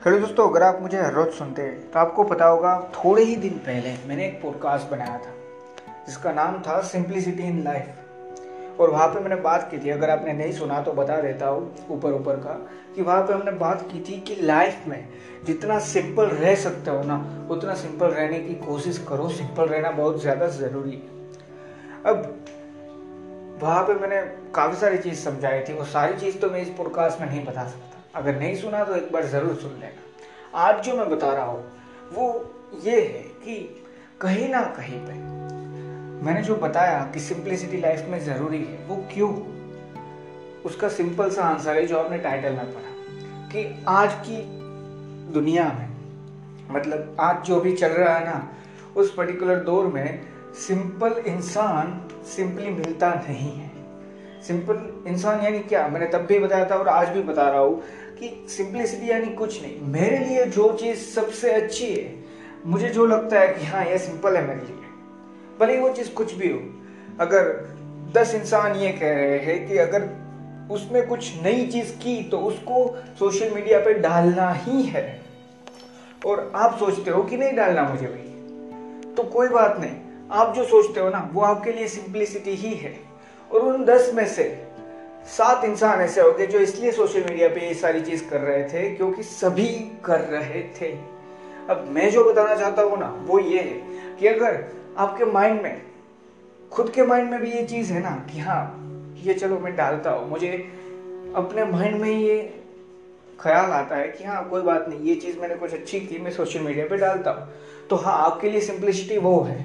Hello दोस्तों, अगर आप मुझे हर रोज सुनते हैं तो आपको पता होगा, थोड़े ही दिन पहले मैंने एक पॉडकास्ट बनाया था, जिसका नाम था सिंप्लिसिटी इन लाइफ और वहाँ पे मैंने बात की थी, अगर आपने नहीं सुना तो बता देता हूँ, ऊपर ऊपर का, कि वहाँ पे हमने बात की थी कि लाइफ में जितना सिंपल रह सकते हो ना, उतना सिंपल रहने की कोशिश करो। सिंपल रहना बहुत ज़्यादा ज़रूरी है। अब, वहाँ पे मैंने काफ़ी सारी चीज़ समझाई थी, वो सारी चीज़ तो मैं इस पॉडकास्ट में नहीं बता सकता। अगर नहीं सुना तो एक बार ज़रूर सुन लेना। आज जो मैं बता रहा हूँ, वो ये है कि कहीं ना कहीं पे मैंने जो बताया कि सिंप्लिसिटी लाइफ में ज़रूरी है, वो क्यों? उसका सिंपल सा आंसर है जो आपने टाइटल में पढ़ा कि आज की दुनिया में मतलब आज जो भी चल रहा है ना, उस पर्टिकुलर दौर में सिंपल इंसान सिंपली मिलता नहीं है। सिंपल इंसान यानी क्या? मैंने तब भी बताया था और आज भी बता रहा हूँ कि सिंपलिसिटी यानी कुछ नहीं। मेरे लिए जो चीज़ सबसे अच्छी है, मुझे जो लगता है कि हाँ ये सिंपल है मेरे लिए, भले वो चीज़ कुछ भी हो। अगर दस इंसान ये कह रहे हैं कि अगर उसमें कुछ नई चीज़ की तो उसको सोशल मीडिया पे डालना ही है। और आप सोचते हो कि नहीं डालना मुझे भाई? तो कोई बात नहीं। आप जो सोचते हो ना, वो आपके लिए सिंपलिसिटी ही है। और उन दस में से सात इंसान ऐसे हो गए जो इसलिए सोशल मीडिया पे ये सारी चीज़ कर रहे थे क्योंकि सभी कर रहे थे। अब मैं जो बताना चाहता हूँ ना, वो ये है कि अगर आपके माइंड में, खुद के माइंड में भी ये चीज़ है ना कि हाँ ये चलो मैं डालता हूँ, मुझे अपने माइंड में ये ख्याल आता है कि हाँ कोई बात नहीं, ये चीज़ मैंने कुछ अच्छी की, मैं सोशल मीडिया पे डालता हूँ। तो हाँ आपके लिए सिंप्लिसिटी वो है।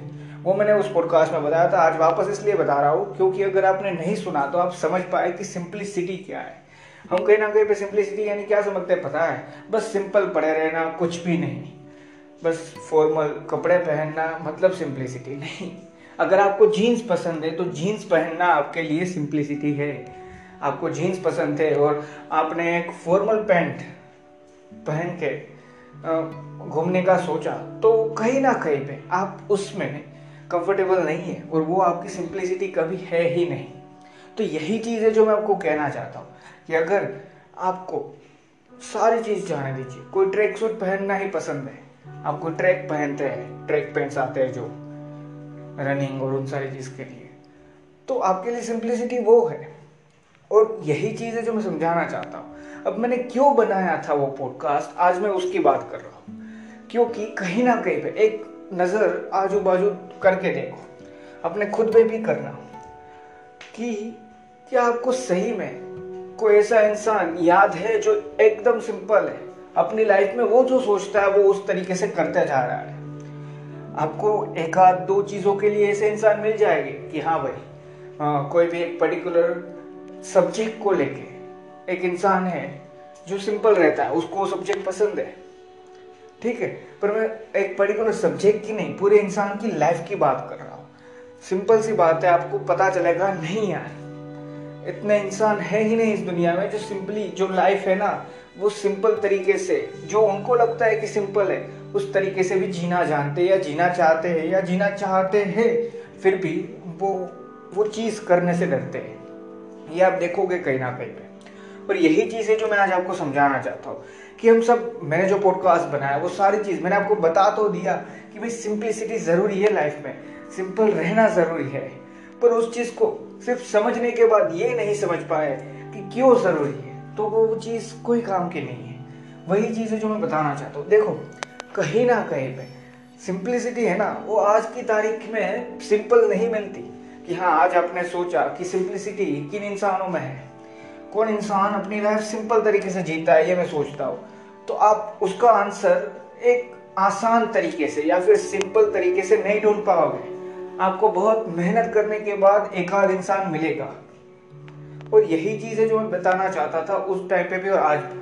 वो मैंने उस पॉडकास्ट में बताया था, आज वापस इसलिए बता रहा हूँ, क्योंकि अगर आपने नहीं सुना तो आप समझ पाए कि सिंपलिसिटी क्या है। हम कहीं ना कहीं पे सिंपलिसिटी यानी क्या समझते हैं, पता है? बस सिंपल पड़े रहना, कुछ भी नहीं। बस फॉर्मल कपड़े पहनना मतलब सिंपलिसिटी नहीं। अगर आपको जीन्स पसंद है तो जीन्स पहनना आपके लिए सिंपलिसिटी है। आपको जीन्स पसंद है और आपने एक फॉर्मल पैंट पहन के घूमने का सोचा तो कहीं ना कहीं पे आप उसमें कंफर्टेबल नहीं है और वो आपकी सिंप्लिसिटी कभी है ही नहीं। तो यही चीज़ है जो मैं आपको कहना चाहता हूँ कि अगर आपको सारी चीज़ जाने दीजिए, कोई ट्रैक सूट पहनना ही पसंद है, आपको ट्रैक पहनते हैं ट्रैक पैंट्स आते हैं जो रनिंग और उन सारी चीज़ के लिए तो आपके लिए सिंप्लिसिटी वो है। और यही चीज़ है जो मैं समझाना चाहता हूँ। अब मैंने क्यों बनाया था वो पॉडकास्ट आज मैं उसकी बात कर रहा हूँ। क्योंकि कहीं ना कहीं पे एक नज़र आजू बाजू करके देखो। अपने खुद पे भी करना कि क्या आपको सही में कोई ऐसा इंसान याद है जो एकदम सिंपल है? अपनी लाइफ में वो जो सोचता है, वो उस तरीके से करते जा रहा है। आपको एक आध दो चीज़ों के लिए ऐसे इंसान मिल जाएँगे कि हाँ भाई कोई भी एक पर्टिकुलर सब्जेक्ट को लेके एक इंसान है जो सिंपल रहता है, उसको सब्जेक्ट पसंद है। ठीक है? पर मैं एक पर्टिकुलर सब्जेक्ट की नहीं, पूरे इंसान की लाइफ की बात कर रहा हूँ। सिंपल सी बात है, आपको पता चलेगा, नहीं यार। इतने इंसान है ही नहीं इस दुनिया में जो सिंपली जो लाइफ है ना, वो सिंपल तरीके से, जो उनको लगता है कि सिंपल है, उस तरीके से भी जीना जानते हैं या जीना चाहते हैं या जीना चाहते हैं, फिर भी वो वो चीज़ करने से डरते हैं। ये आप देखोगे कहीं ना कहीं पे। और यही चीज़ है जो मैं आज आपको समझाना चाहता हूँ कि हम सब, मैंने जो पॉडकास्ट बनाया, वो सारी चीज़ मैंने आपको बता तो दिया कि भाई सिंप्लिसिटी ज़रूरी है लाइफ में। सिंपल रहना ज़रूरी है। पर उस चीज़ को सिर्फ़ समझने के बाद ये नहीं समझ पाए कि क्यों ज़रूरी है। तो वो चीज़ कोई काम की नहीं है। वही चीज़ है जो मैं बताना चाहता हूँ। देखो, कहीं ना कहीं पे सिंप्लिसिटी है ना, वो आज की तारीख में सिंपल नहीं मिलती कि हाँ आज आपने सोचा कि सिंप्लिसिटी किन इंसानों में है। कौन इंसान अपनी लाइफ सिंपल तरीके से जीता है, ये मैं सोचता हूँ। तो आप उसका आंसर एक आसान तरीके से या फिर सिंपल तरीके से नहीं ढूंढ पाओगे। आपको बहुत मेहनत करने के बाद एक आध इंसान मिलेगा। और यही चीज़ है जो मैं बताना चाहता था उस टाइम पे भी और आज भी,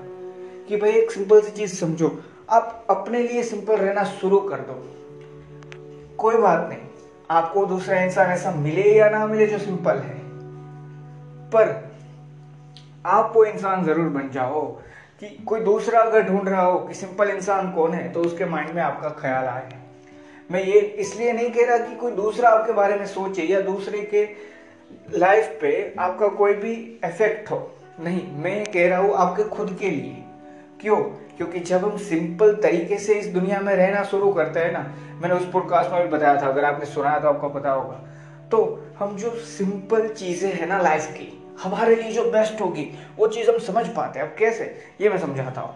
कि भाई एक सिंपल सी चीज़ समझो। आप अपने लिए सिंपल रहना शुरू कर दो। कोई बात नहीं, आपको दूसरा इंसान ऐसा मिले या ना मिले जो सिंपल है। पर आप वो इंसान ज़रूर बन जाओ कि कोई दूसरा अगर ढूंढ रहा हो कि सिंपल इंसान कौन है तो उसके माइंड में आपका ख्याल आए। मैं ये इसलिए नहीं कह रहा कि कोई दूसरा आपके बारे में सोचे या दूसरे के लाइफ पे आपका कोई भी इफ़ेक्ट हो। नहीं, मैं ये कह रहा हूँ आपके खुद के लिए। क्यों? क्योंकि जब हम सिंपल तरीके से इस दुनिया में रहना शुरू करते हैं ना, मैंने उस पॉडकास्ट में भी बताया था, अगर आपने सुना है तो आपको पता होगा। तो हम जो सिंपल चीज़ें हैं ना लाइफ की हमारे लिए जो बेस्ट होगी, वो चीज़ हम समझ पाते हैं। अब कैसे? ये मैं समझाता हूँ।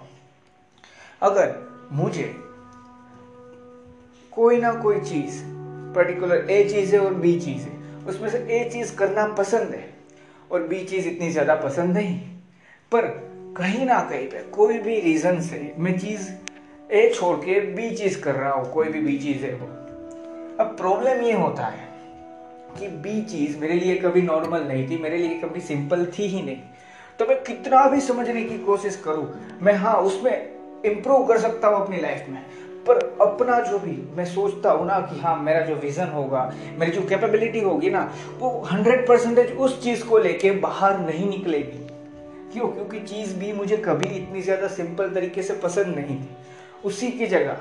अगर मुझे कोई ना कोई चीज़ पर्टिकुलर ए चीज़ है और बी चीज़ है, उसमें से ए चीज़ करना पसंद है और बी चीज़ इतनी ज़्यादा पसंद नहीं। पर कहीं ना कहीं पे कोई भी रीजन से मैं चीज़ ए छोड़ के बी चीज़ कर रहा हूँ, कोई भी बी चीज़ है वो। अब प्रॉब्लम ये होता है कि बी चीज़ मेरे लिए कभी नॉर्मल नहीं थी, मेरे लिए कभी सिंपल थी ही नहीं। तो मैं कितना भी समझने की कोशिश करूँ, मैं हाँ उसमें इंप्रूव कर सकता हूँ अपनी लाइफ में। पर अपना जो भी मैं सोचता हूँ ना कि हाँ मेरा जो विजन होगा, मेरी जो कैपेबिलिटी होगी ना, वो हंड्रेड परसेंटेज उस चीज़ को लेके बाहर नहीं निकलेगी। क्यों? क्योंकि चीज़ भी मुझे कभी इतनी ज़्यादा सिंपल तरीके से पसंद नहीं थी। उसी की जगह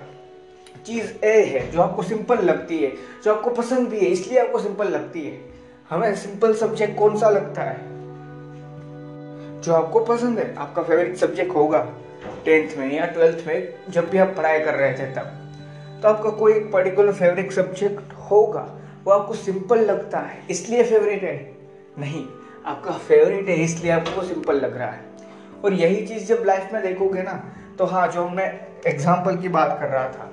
चीज़ ए है, जो आपको सिंपल लगती है, जो आपको पसंद भी है, इसलिए आपको सिंपल लगती है। हमें सिंपल सब्जेक्ट कौन सा लगता है? जो आपको पसंद है, आपका फेवरेट सब्जेक्ट होगा। टेंथ में या ट्वेल्थ में, जब भी आप पढ़ाई कर रहे थे तब। तो आपका कोई एक पर्टिकुलर फेवरेट सब्जेक्ट होगा, वो आपको सिंपल लगता है, इसलिए फेवरेट है? नहीं, आपका फेवरेट है, इसलिए आपको सिंपल लग रहा है। और यही चीज़ जब लाइफ में देखोगे ना तो हाँ जो मैं एग्ज़ाम्पल की बात कर रहा था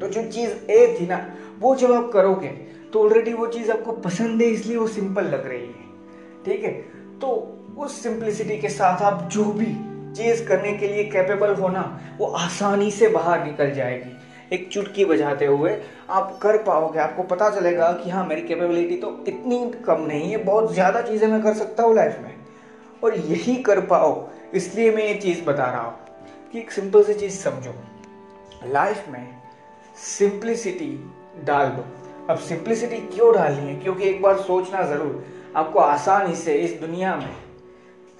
तो जो चीज़ ए थी ना, वो जब आप करोगे तो ऑलरेडी वो चीज़ आपको पसंद है, इसलिए वो सिंपल लग रही है। ठीक है? तो उस सिंप्लिसिटी के साथ आप जो भी चीज़ करने के लिए कैपेबल होना वो आसानी से बाहर निकल जाएगी। एक चुटकी बजाते हुए आप कर पाओगे, आपको पता चलेगा कि हाँ मेरी कैपेबिलिटी तो इतनी कम नहीं है, बहुत ज़्यादा चीज़ें मैं कर सकता हूँ लाइफ में। और यही कर पाओ, इसलिए मैं ये चीज़ बता रहा हूँ कि एक सिंपल सी चीज़ समझो। लाइफ में सिंप्लिसिटी डाल दो। अब सिंप्लिसिटी क्यों डालनी है? क्योंकि एक बार सोचना ज़रूर, आपको आसानी से इस दुनिया में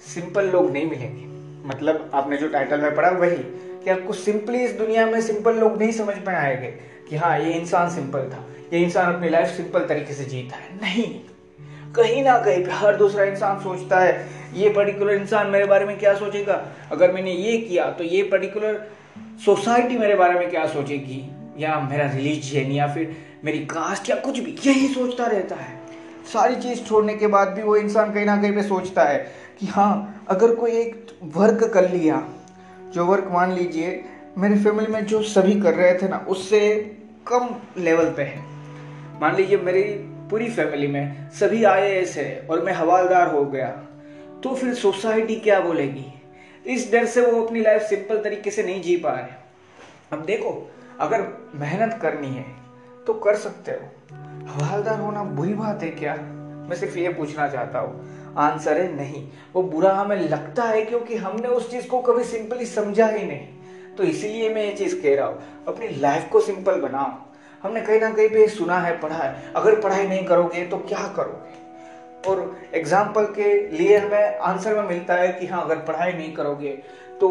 सिंपल लोग नहीं मिलेंगे। मतलब आपने जो टाइटल में पढ़ा, वही कि आपको सिंपली इस दुनिया में सिंपल लोग नहीं समझ में आएँगे कि हाँ ये इंसान सिंपल था, ये इंसान अपनी लाइफ सिंपल तरीके से जीता है। नहीं। कहीं ना कहीं हर दूसरा इंसान सोचता है, ये पर्टिकुलर इंसान मेरे बारे में क्या सोचेगा? अगर मैंने ये किया तो ये पर्टिकुलर सोसाइटी मेरे बारे में क्या सोचेगी? या मेरा रिलीजन या फिर मेरी कास्ट या कुछ भी, यही सोचता रहता है। सारी चीज़ छोड़ने के बाद भी वो इंसान कहीं ना कहीं पे सोचता है कि हाँ अगर कोई एक वर्क कर लिया, जो वर्क मान लीजिए, मेरे फैमिली में जो सभी कर रहे थे ना, उससे कम लेवल पे है। मान लीजिए मेरी पूरी फैमिली में सभी आई है और मैं हवालदार हो गया तो फिर सोसाइटी क्या बोलेगी? इस डर से वो अपनी लाइफ सिंपल तरीके से नहीं जी पा रहे। अब देखो अगर मेहनत करनी है तो कर सकते हो। हवालदार होना बुरी बात है क्या? मैं सिर्फ़ ये पूछना चाहता हूँ। आंसर है नहीं। वो बुरा हमें लगता है क्योंकि हमने उस चीज़ को कभी सिंपली समझा ही नहीं। तो इसीलिए मैं ये चीज़ कह रहा हूँ, अपनी लाइफ को सिंपल बनाओ। हमने कहीं ना कहीं पे सुना है, पढ़ा है। अगर पढ़ाई नहीं करोगे तो क्या करोगे? और एग्ज़ाम्पल के लिए हमें आंसर में मिलता है कि हाँ अगर पढ़ाई नहीं करोगे तो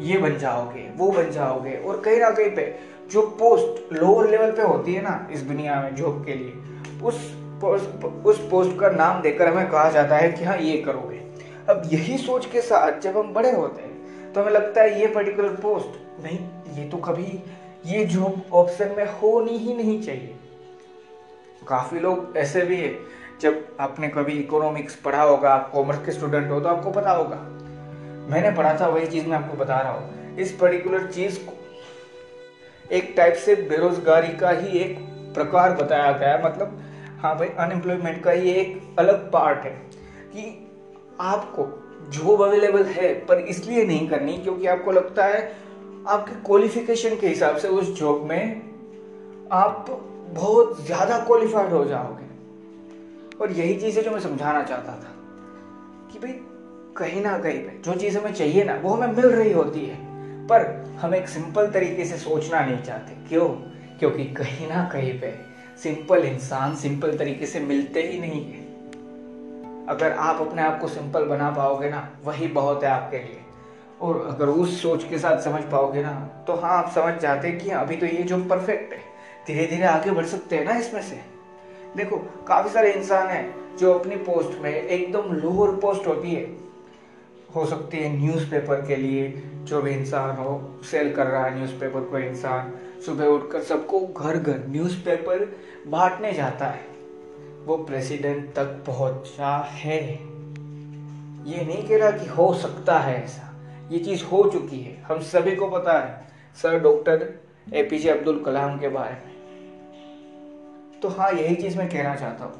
ये बन जाओगे, वो बन जाओगे और कहीं ना कहीं पे जो पोस्ट लोअर लेवल पे होती है ना इस दुनिया में जॉब के लिए, उस पोस्ट उस पोस्ट का नाम देकर हमें कहा जाता है कि हाँ ये करोगे। अब यही सोच के साथ जब हम बड़े होते हैं तो हमें लगता है ये पर्टिकुलर पोस्ट नहीं, ये तो कभी, ये जॉब ऑप्शन में होनी ही नहीं चाहिए। काफ़ी लोग ऐसे भी है, जब आपने कभी इकोनॉमिक्स पढ़ा होगा आप कॉमर्स के स्टूडेंट हो तो आपको पता होगा। मैंने पढ़ा था, वही चीज़ मैं आपको बता रहा हूँ। इस पर्टिकुलर चीज़ को एक टाइप से बेरोजगारी का ही एक प्रकार बताया गया है। मतलब हाँ भाई अनएम्प्लॉयमेंट का ये एक अलग पार्ट है कि आपको जॉब अवेलेबल है, पर इसलिए नहीं करनी, क्योंकि आपको लगता है आपके क्वालिफिकेशन के हिसाब से उस जॉब में आप बहुत ज़्यादा क्वालिफाइड हो जाओगे। और यही चीज़ है जो मैं समझाना चाहता था कि भाई कहीं ना कहीं पे, जो चीज़ हमें चाहिए ना, वो हमें मिल रही होती है। पर हम एक सिंपल तरीके से सोचना नहीं चाहते। क्यों? क्योंकि कहीं ना कहीं पे सिंपल इंसान सिंपल तरीके से मिलते ही नहीं है। अगर आप अपने आप को सिंपल बना पाओगे ना, वही बहुत है आपके लिए। और अगर उस सोच के साथ समझ पाओगे ना तो हाँ आप समझ जाते हैं कि अभी तो ये जो परफेक्ट है धीरे धीरे आगे बढ़ सकते हैं ना इसमें से। देखो, काफ़ी सारे इंसान हैं जो अपनी पोस्ट में एकदम लोअर पोस्ट होती है। हो सकती है न्यूज़पेपर के लिए जो भी इंसान हो सेल कर रहा है न्यूज़पेपर कोई इंसान। सुबह उठकर सबको घर घर न्यूज़पेपर बांटने जाता है। वो प्रेसिडेंट तक पहुँचा है। ये नहीं कह रहा कि हो सकता है ऐसा। ये चीज़ हो चुकी है। हम सभी को पता है, sir doctor A APJ Abdul Kalam के बारे में। तो हाँ यही चीज़ मैं कहना चाहता हूँ।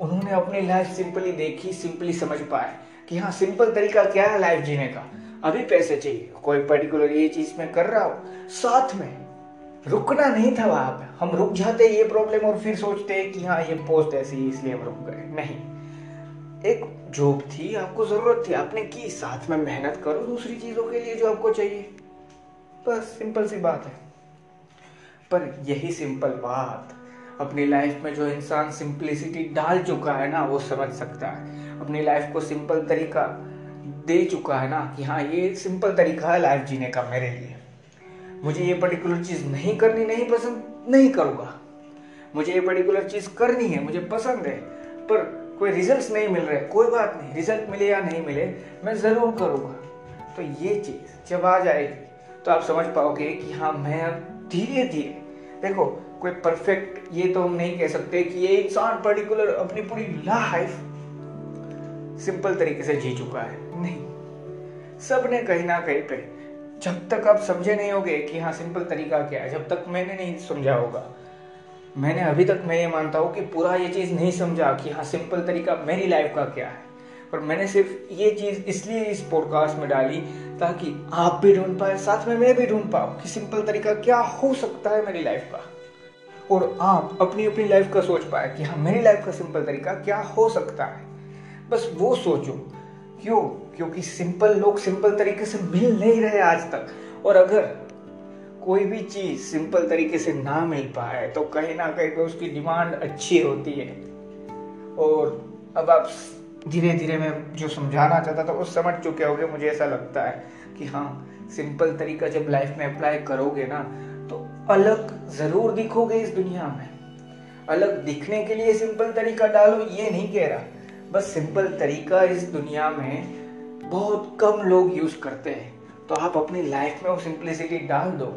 उन्होंने अपनी लाइफ सिंपली देखी सिंपली समझ पाए। कि हाँ सिंपल तरीका क्या है लाइफ जीने का? अभी पैसे चाहिए। कोई पर्टिकुलर ये चीज़ में कर रहा हो। साथ में रुकना नहीं था वहाँ पे। हम रुक जाते, ये प्रॉब्लम और फिर सोचते कि हाँ ये पोस्ट ऐसी इसलिए हम रुक गए। नहीं। एक जॉब थी, आपको ज़रूरत थी। आपने की। साथ में मेहनत करो दूसरी चीज़ों के लिए जो आपको चाहिए। बस सिंपल सी बात है। पर यही सिंपल बात अपनी लाइफ में जो इंसान सिंप्लिसिटी डाल चुका है ना, वो समझ सकता है। अपनी लाइफ को सिंपल तरीका दे चुका है ना कि हाँ ये सिंपल तरीका है लाइफ जीने का मेरे लिए। मुझे ये पर्टिकुलर चीज़ नहीं करनी, नहीं पसंद, नहीं करूँगा। मुझे ये पर्टिकुलर चीज़ करनी है, मुझे पसंद है, पर कोई रिजल्ट्स नहीं मिल रहे, कोई बात नहीं रिज़ल्ट मिले या नहीं मिले, मैं ज़रूर करूँगा। तो ये चीज़ जब आ जाएगी तो आप समझ पाओगे कि हाँ मैं अब धीरे धीरे देखो, कोई परफेक्ट ये तो हम नहीं कह सकते कि ये इंसान पर्टिकुलर अपनी पूरी लाइफ सिंपल तरीके से जी चुका है। नहीं। सबने कहीं ना कहीं पे, जब तक आप समझे नहीं होगे कि हाँ सिंपल तरीका क्या है, जब तक मैंने नहीं समझा होगा। मैंने अभी तक, मैं ये मानता हूँ कि पूरा ये चीज़ नहीं समझा कि हाँ सिंपल तरीका मेरी लाइफ का क्या है। पर मैंने सिर्फ़ ये चीज़ इसलिए इस पॉडकास्ट में डाली ताकि आप भी ढूंढ पाए, साथ में मैं भी ढूंढ पाऊँ कि सिंपल तरीका क्या हो सकता है मेरी लाइफ का। और आप अपनी अपनी लाइफ का सोच पाए कि हाँ मेरी लाइफ का सिंपल तरीका क्या हो सकता है। बस वो सोचो। क्यों? क्योंकि सिंपल लोग सिंपल तरीके से मिल नहीं रहे आज तक। और अगर कोई भी चीज़ सिंपल तरीके से ना मिल पाए तो कहीं ना कहीं पे उसकी डिमांड अच्छी होती है। और अब आप धीरे धीरे मैं जो समझाना चाहता था, वो समझ चुके होगे, मुझे ऐसा लगता है कि हाँ सिंपल तरीका जब लाइफ में अप्लाई करोगे ना तो अलग ज़रूर दिखोगे इस दुनिया में। अलग दिखने के लिए सिंपल तरीका डालो, ये नहीं कह रहा। बस सिंपल तरीका इस दुनिया में बहुत कम लोग यूज़ करते हैं। तो आप अपनी लाइफ में वो सिंपलिसिटी डाल दो।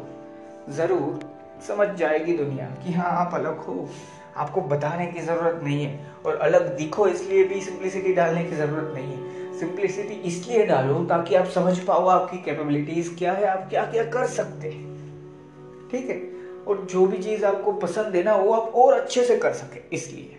ज़रूर समझ जाएगी दुनिया कि हाँ आप अलग हो। आपको बताने की ज़रूरत नहीं है और अलग दिखो, इसलिए भी सिंपलिसिटी डालने की ज़रूरत नहीं है। सिंपलिसिटी इसलिए डालो ताकि आप समझ पाओ आपकी कैपेबिलिटीज़ क्या है, आप क्या क्या कर सकते हैं। ठीक है? और जो भी चीज़ आपको पसंद है ना, वो आप और अच्छे से कर सके, इसलिए।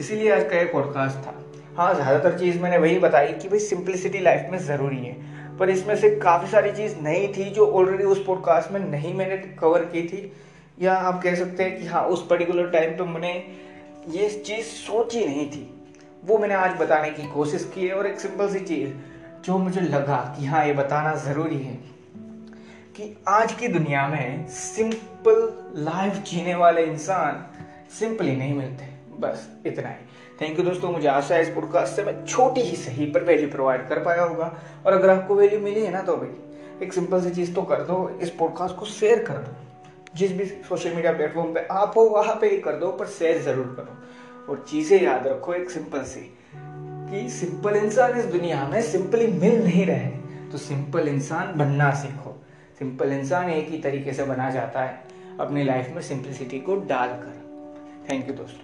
इसीलिए आज का एक पॉडकास्ट था। हाँ ज़्यादातर चीज़ मैंने वही बताई कि भाई सिंपलिसिटी लाइफ में ज़रूरी है। पर इसमें से काफ़ी सारी चीज़ नई थी जो ऑलरेडी उस पॉडकास्ट में नहीं मैंने कवर की थी। या आप कह सकते हैं कि हाँ उस पर्टिकुलर टाइम पर मैंने ये चीज़ सोची नहीं थी। वो मैंने आज बताने की कोशिश की है और एक सिंपल सी चीज़ जो मुझे लगा कि हाँ ये बताना ज़रूरी है कि आज की दुनिया में सिंपल लाइफ जीने वाले इंसान सिंपली नहीं मिलते। बस इतना ही। थैंक यू दोस्तों, मुझे आशा है इस पॉडकास्ट से मैं छोटी ही सही पर वैल्यू प्रोवाइड कर पाया होगा। और अगर आपको वैल्यू मिली है ना तो भाई, एक सिंपल सी चीज़ तो कर दो, इस पॉडकास्ट को शेयर कर दो। जिस भी सोशल मीडिया प्लेटफॉर्म पे आप हो, वहाँ पे ही कर दो, पर शेयर ज़रूर करो। और चीज़ें याद रखो एक सिंपल सी, कि सिंपल इंसान इस दुनिया में सिंपली मिल नहीं रहे तो सिंपल इंसान बनना सीखो। सिंपल इंसान एक ही तरीके से बना जाता है। अपनी लाइफ में सिंपलिसिटी को डालकर। थैंक यू दोस्तों।